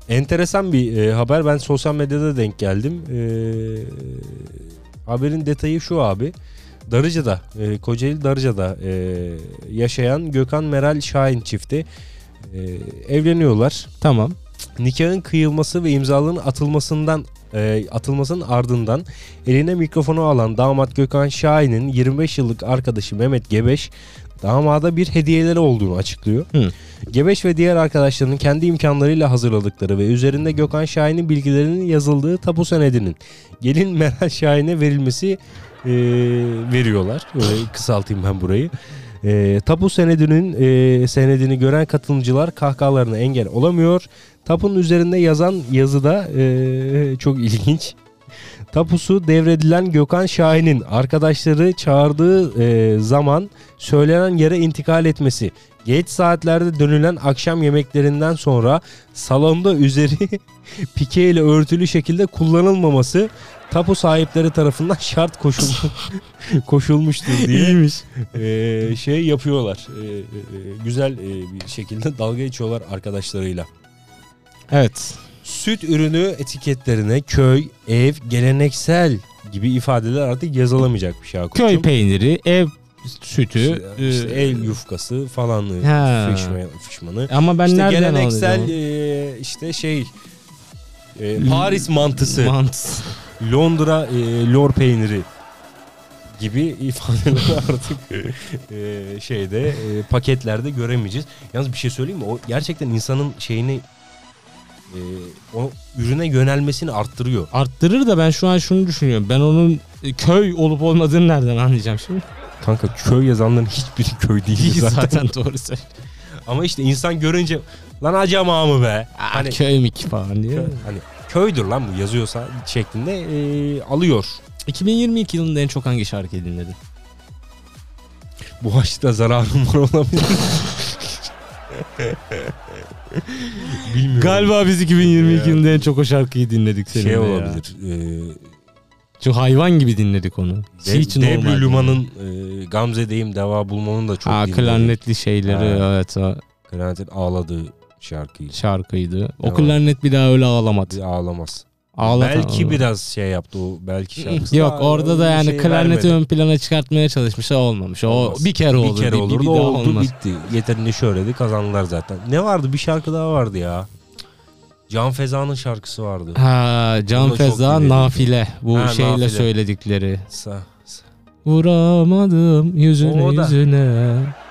Enteresan bir e, haber. Ben sosyal medyada denk geldim. E, haberin detayı şu abi. Darıca'da, e, Kocaeli Darıca'da e, yaşayan Gökhan Meral Şahin çifti e, evleniyorlar. Tamam. Nikahın kıyılması ve imzaların atılmasından e, atılmasının ardından eline mikrofonu alan damat Gökhan Şahin'in 25 yıllık arkadaşı Mehmet Gebeş damada bir hediyeleri olduğunu açıklıyor. Hı. Gebeş ve diğer arkadaşlarının kendi imkanlarıyla hazırladıkları ve üzerinde Gökhan Şahin'in bilgilerinin yazıldığı tapu senedinin gelin Meral Şahin'e verilmesi e, veriyorlar. Öyle kısaltayım ben burayı. E, tapu senedinin e, senedini gören katılımcılar kahkahalarına engel olamıyor. Tapunun üzerinde yazan yazıda e, çok ilginç. Tapusu devredilen Gökhan Şahin'in arkadaşları çağırdığı e, zaman söylenen yere intikal etmesi. Geç saatlerde dönülen akşam yemeklerinden sonra salonda üzeri pike ile örtülü şekilde kullanılmaması tapu sahipleri tarafından şart koşul koşulmuştur diye İyiymiş. e, şey yapıyorlar. E, e, güzel e, bir şekilde dalga geçiyorlar arkadaşlarıyla. Evet. Süt ürünü etiketlerine köy, ev, geleneksel gibi ifadeler artık yazılamayacak bir şey. Köy peyniri, ev sütü. İşte, işte e, el yufkası falan Ha. fişmanı, fişmanı. Ama ben işte nereden geleneksel e, işte şey e, Paris mantısı, Mant. Londra e, lor peyniri gibi ifadeleri artık e, şeyde e, paketlerde göremeyeceğiz. Yalnız bir şey söyleyeyim mi? O gerçekten insanın şeyini e, o ürüne yönelmesini arttırıyor. Arttırır da ben şu an şunu düşünüyorum. Ben onun köy olup olmadığını nereden anlayacağım şimdi? Kanka köy yazanların hiçbiri köy değil, Değil zaten. zaten doğru söylüyorsun. Ama işte insan görünce lan acaba mı be? Hani, Hani köy mü ki falan diye. kö- hani köydür lan bu yazıyorsa şeklinde e, alıyor. 2022 yılında en çok hangi şarkıyı dinledin? Bu aşkta zararım var olabilir. Bilmiyorum. Galiba biz 2022 Ya. yılında en çok o şarkıyı dinledik seninle şey ya. olabilir. E, Çünkü hayvan gibi dinledik onu. De, Hiç değil. Luman'ın e, Gamze'deyim deva bulmanın da çok Aa, dinledik. klarnetli şeyleri Ha. evet o Klarnetin ağladığı şarkıyı. şarkıydı. O klarnet bir daha öyle ağlamadı. Bir ağlamaz. Ağlatan belki onu. biraz şey yaptı o belki şarkısı. Yok da orada da yani şeyi klarneti vermedi. ön plana çıkartmaya çalışmış. O olmamış. O Olmaz. bir kere olur. bir kere olur bir, da daha oldu olmaz. bitti. Yeterince şöyledi kazandılar zaten. Ne vardı bir şarkı daha vardı ya. Can Feza'nın şarkısı vardı. Ha Can da çok Feza. Nafile. Bu Ha, şeyle Nafile. söyledikleri. Sa, sa. Vuramadım yüzüne O da. yüzüne. Ya.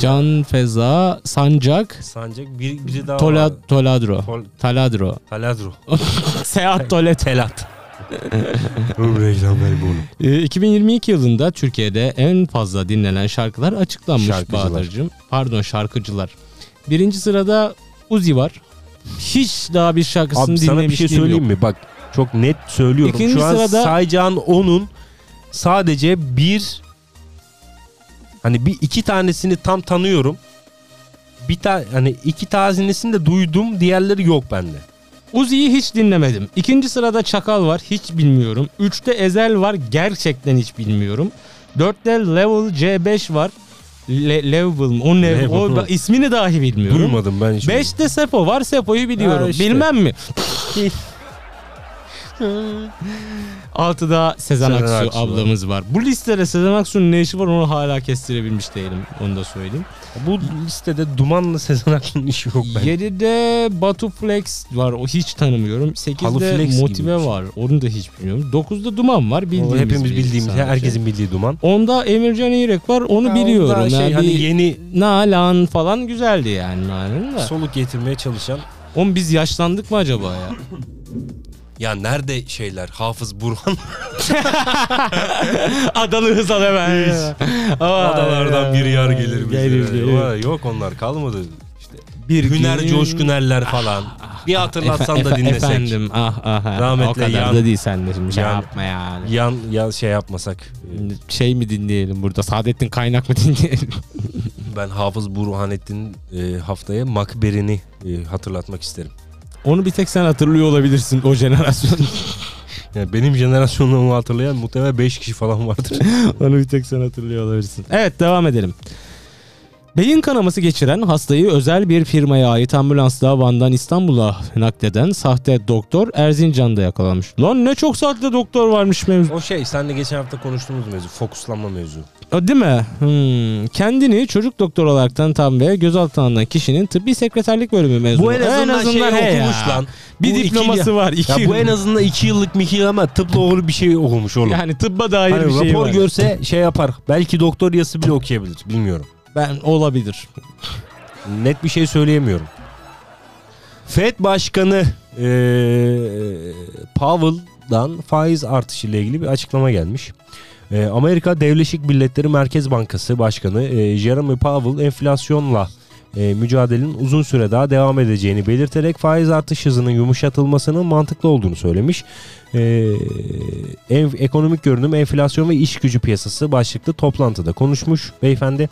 Can Feza Sancak Sancak bir, biri daha Tola, vardı. Toladro. Tol, Taladro. Taladro. Seyahat Tolet. Telat. Reklam ver bunu. Ee, 2022 yılında Türkiye'de en fazla dinlenen şarkılar açıklanmış Şarkıcılar. Bahadır'cığım. Pardon şarkıcılar. Birinci sırada Uzi var. Hiç daha bir şarkısını Abi sana bir şey söyleyeyim yok. mi? Bak çok net söylüyorum. İkinci Şu an sırada- sayacağın onun sadece bir hani bir iki tanesini tam tanıyorum. Bir ta hani iki tanesini de duydum, diğerleri yok bende. Uzi'yi hiç dinlemedim. İkinci sırada Çakal var. Hiç bilmiyorum. Üçte Ezel var. Gerçekten hiç bilmiyorum. Dörtte Level C5 var. Le- level mi? O ne? Level. O ismini dahi bilmiyorum. Duymadım ben hiç. 5'te Sepo var. Sepo'yu biliyorum. Ha işte. Bilmem mi? 6'da Sezen, Sezen Aksu, Aksu ablamız var. Bu listede Sezen Aksu'nun ne işi var onu hala kestirebilmiş değilim. Onu da söyleyeyim. Bu listede Duman'la Sezen Aksu'nun işi yok bence. 7'de Batu Flex var. O hiç tanımıyorum. Halı 8'de Flex gibi Motive şey. var. Onu da hiç bilmiyorum. 9'da Duman var. O Bildiğimiz hepimiz bildiğimiz, sanatçı. herkesin bildiği Duman. 10'da Emircan İrek var. Onu Ya biliyorum. onda şey, yani hani yeni Nalan falan güzeldi yani. Nalan da. soluk getirmeye çalışan. Oğlum biz yaşlandık mı acaba ya? Ya nerede şeyler? Hafız Burhan Adalı Hızal hemen. Adalardan bir yar gelir bize. Gelir, gelir. Vay, Yok onlar kalmadı. İşte Bir Hüner gün- Coşkunerler falan. Bir hatırlatsan da Efe- dinlesek. Efendim ah ah. ah. Rahmetli o kadar Yan- da değil sen de şimdi şey Yan- yapma yani. Yan ya şey yapmasak. Şey mi dinleyelim burada? Saadettin Kaynak mı dinleyelim? Ben Hafız Burhanettin e, haftaya Makberini e, hatırlatmak isterim. Onu bir tek sen hatırlıyor olabilirsin o jenerasyon. Yani benim jenerasyonda onu hatırlayan muhtemelen 5 kişi falan vardır. Onu bir tek sen hatırlıyor olabilirsin. Evet devam edelim. Beyin kanaması geçiren hastayı özel bir firmaya ait ambulansla Van'dan İstanbul'a nakleden sahte doktor Erzincan'da yakalanmış. Lan ne çok sahte doktor varmış mevzu. o şey senle geçen hafta konuştuğumuz mevzu. Fokuslanma mevzu. Değil mi? Hmm. Kendini çocuk doktor olarak tanıtan ve gözaltına alınan kişinin tıbbi sekreterlik bölümü mezunu. Bu en azından, şey he okumuş ya. lan. Bir Bu iki- diploması var. Iki Ya bu en azından 2 yıllık Miki ama tıpla olur bir şey okumuş oğlum. Yani tıbba dair Hani bir şey rapor var. görse şey yapar. Belki doktor yazısı bile okuyabilir. Bilmiyorum. Ben olabilir. Net bir şey söyleyemiyorum. FED Başkanı eee Powell'dan faiz artışı ile ilgili bir açıklama gelmiş. Eee, Amerika Devleşik Milletleri Merkez Bankası Başkanı eee, Jeremy Powell enflasyonla eee, mücadelenin uzun süre daha devam edeceğini belirterek faiz artış hızının yumuşatılmasının mantıklı olduğunu söylemiş. Ev, ekonomik görünüm, enflasyon ve iş gücü piyasası başlıklı toplantıda konuşmuş beyefendi.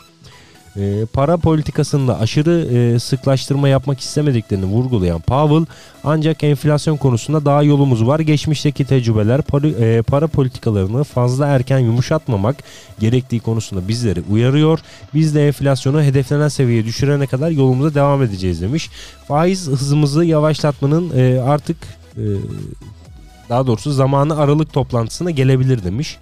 E, para politikasında aşırı e, sıklaştırma yapmak istemediklerini vurgulayan Powell ancak enflasyon konusunda daha yolumuz var. Geçmişteki tecrübeler para, e, para politikalarını fazla erken yumuşatmamak gerektiği konusunda bizleri uyarıyor. Biz de enflasyonu hedeflenen seviyeye düşürene kadar yolumuza devam edeceğiz demiş. Faiz hızımızı yavaşlatmanın e, artık e, daha doğrusu zamanı Aralık toplantısına gelebilir demiş.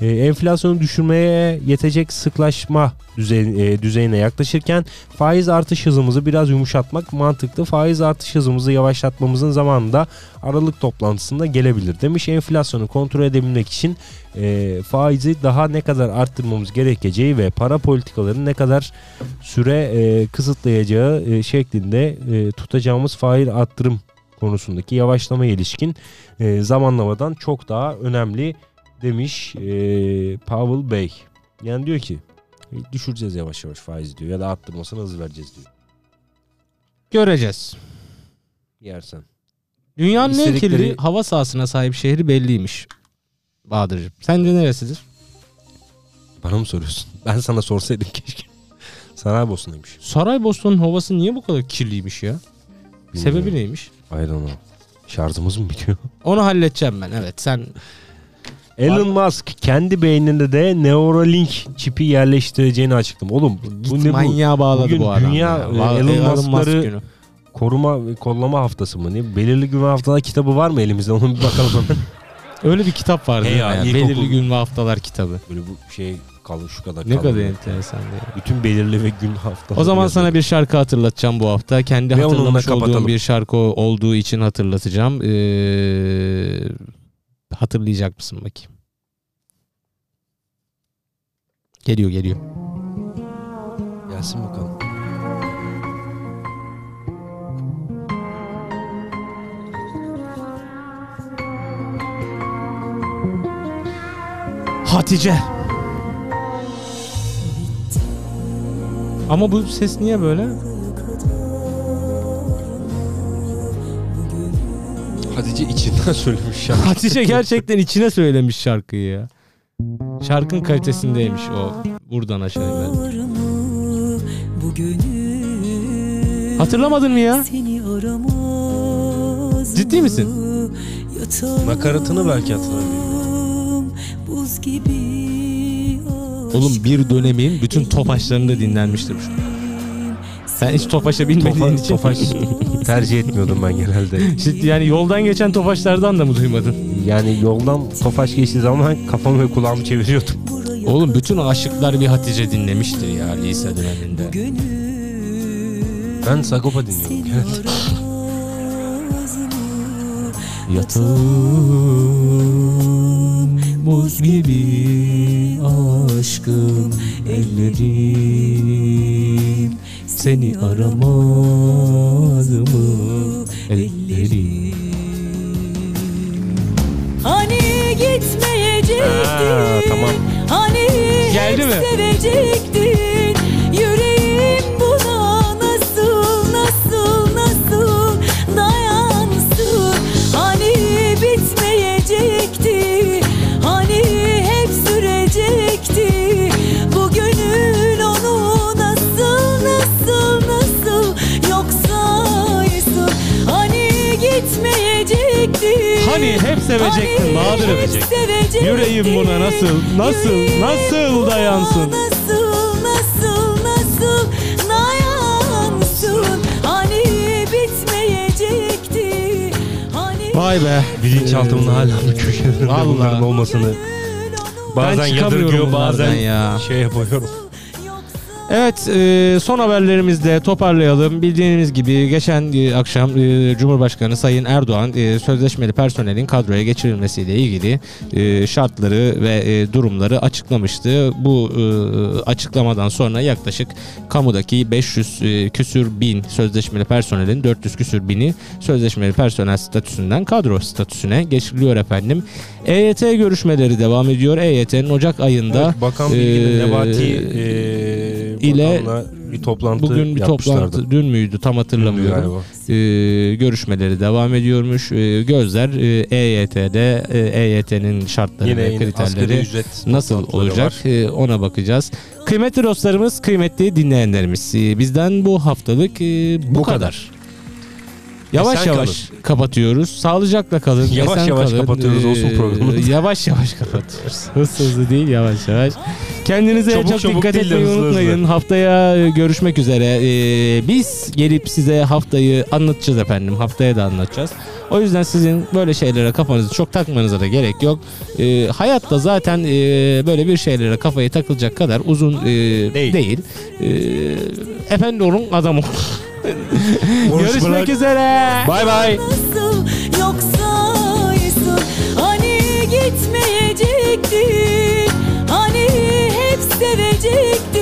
E, enflasyonu düşürmeye yetecek sıklaşma düzey, e, düzeyine yaklaşırken faiz artış hızımızı biraz yumuşatmak mantıklı. Faiz artış hızımızı yavaşlatmamızın zamanında Aralık toplantısında gelebilir demiş. Enflasyonu kontrol edebilmek için e, faizi daha ne kadar arttırmamız gerekeceği ve para politikalarını ne kadar süre e, kısıtlayacağı e, şeklinde e, tutacağımız faiz arttırım konusundaki yavaşlama ilişkin e, zamanlamadan çok daha önemli demiş e, Powell Bey. Yani diyor ki "E, düşüreceğiz yavaş yavaş faiz diyor ya da arttırmasına hız vereceğiz diyor. Göreceğiz. Yersen. Dünyanın en İstedikleri- kirli hava sahasına sahip şehri belliymiş. Bahadır'cığım. Sence neresidir? Bana mı soruyorsun? Ben sana sorsaydım keşke. Saraybosna'ymış. Saraybosna'nın havası niye bu kadar kirliymiş ya? Bilmiyorum. Sebebi neymiş? Don't know. Şarjımız mı bitiyor? Onu halledeceğim ben. Evet sen Elon Musk kendi beyninde de Neuralink çipi yerleştireceğini açıkladı. Oğlum git bu ne bu? manyağa bağladı Bugün bu adam. dünya, ya. e, Elon Musk Musk'ları- günü. Koruma kollama haftası mı? Ne? Belirli gün ve haftalar kitabı var mı elimizde? Onu bir bakalım hemen. Öyle bir kitap vardı. He değil ya, mi ya? ilkokul- Belirli gün ve haftalar kitabı. Böyle bu şey kalın şu kadar Ne kalın. kadar enteresan ya. Bütün belirli ve gün haftalar. O zaman sana bir şarkı hatırlatacağım bu hafta. Kendi Ve hatırlamış olduğum bir şarkı olduğu için hatırlatacağım. Ee, hatırlayacak mısın bakayım? Geliyor geliyor. Gelsin bakalım. Hatice. Ama bu ses niye böyle? Hatice içinden söylemiş şarkı. Hatice gerçekten içine söylemiş şarkıyı ya. Şarkının kalitesindeymiş o. Buradan aşağıya. Bugünü Hatırlamadın mı ya? Ciddi misin? Nakaratını belki hatırlamıyorum. Buz gibi Oğlum bir dönemin bütün tofaşlarında dinlenmiştir bu şarkı. Sen hiç tofaşa bilmediğin Tofa, için. tofaş tercih etmiyordum ben genelde. İşte yani yoldan geçen tofaşlardan da mı duymadın? Yani yoldan tofaş geçtiği zaman kafamı ve kulağımı çeviriyordum. Oğlum bütün aşıklar bir Hatice dinlemiştir ya lise döneminde. Ben Sagopa dinliyorum genelde. Yatağım buz gibi aşkım ellerim seni aramadı mı ellerim Hani gitmeyecektin Ha, tamam. Hani Geldi hep mi? sevecektin Hani hep sevecektin Bahadır öpecek. Yüreğim buna nasıl nasıl nasıl dayansın Nasıl nasıl nasıl dayansın Hani bitmeyecekti Hani Vay be Bilinçaltımın hala bu köşelerinde bunların olmasını bazen yadırgıyor bazen ya. şey yapıyorum. Evet e, son haberlerimizde toparlayalım. Bildiğiniz gibi geçen e, akşam e, Cumhurbaşkanı Sayın Erdoğan e, sözleşmeli personelin kadroya geçirilmesiyle ilgili e, şartları ve e, durumları açıklamıştı. Bu e, açıklamadan sonra yaklaşık kamudaki 500 e, küsür bin sözleşmeli personelin 400 küsür bini sözleşmeli personel statüsünden kadro statüsüne geçiriliyor efendim. EYT görüşmeleri devam ediyor. EYT'nin Ocak ayında Evet, Bakan Bilgin'in e, Nebati e, ile bir toplantı Bugün bir toplantı dün müydü tam hatırlamıyorum. Ee, görüşmeleri devam ediyormuş. Ee, gözler e, EYT'de e, EYT'nin şartları Yine, ve yine asgari kriterleri nasıl olacak. Ee, ona bakacağız. Kıymetli dostlarımız, kıymetli dinleyenlerimiz e, bizden bu haftalık e, bu, Bu kadar. kadar. Yavaş Esen yavaş kapatıyoruz. Sağlıcakla kalın. Yavaş esen yavaş kalın. kapatıyoruz, olsun Ee, programımızı. Yavaş yavaş kapatıyoruz. Hızlı hızlı değil yavaş yavaş. Kendinize Çabuk çok çabuk dikkat etmeyi hızlı unutmayın. Haftaya e, görüşmek üzere. Ee, biz gelip size haftayı anlatacağız efendim. Haftaya da anlatacağız. O yüzden sizin böyle şeylere kafanızı çok takmanıza da gerek yok. Ee, hayatta zaten e, böyle bir şeylere kafayı takılacak kadar uzun e, değil. Değil. Ee, efendi olun adam olun. Görüşmek üzere. Bay bay. Yoksa hani gitmeyecektin hani hep sevecektin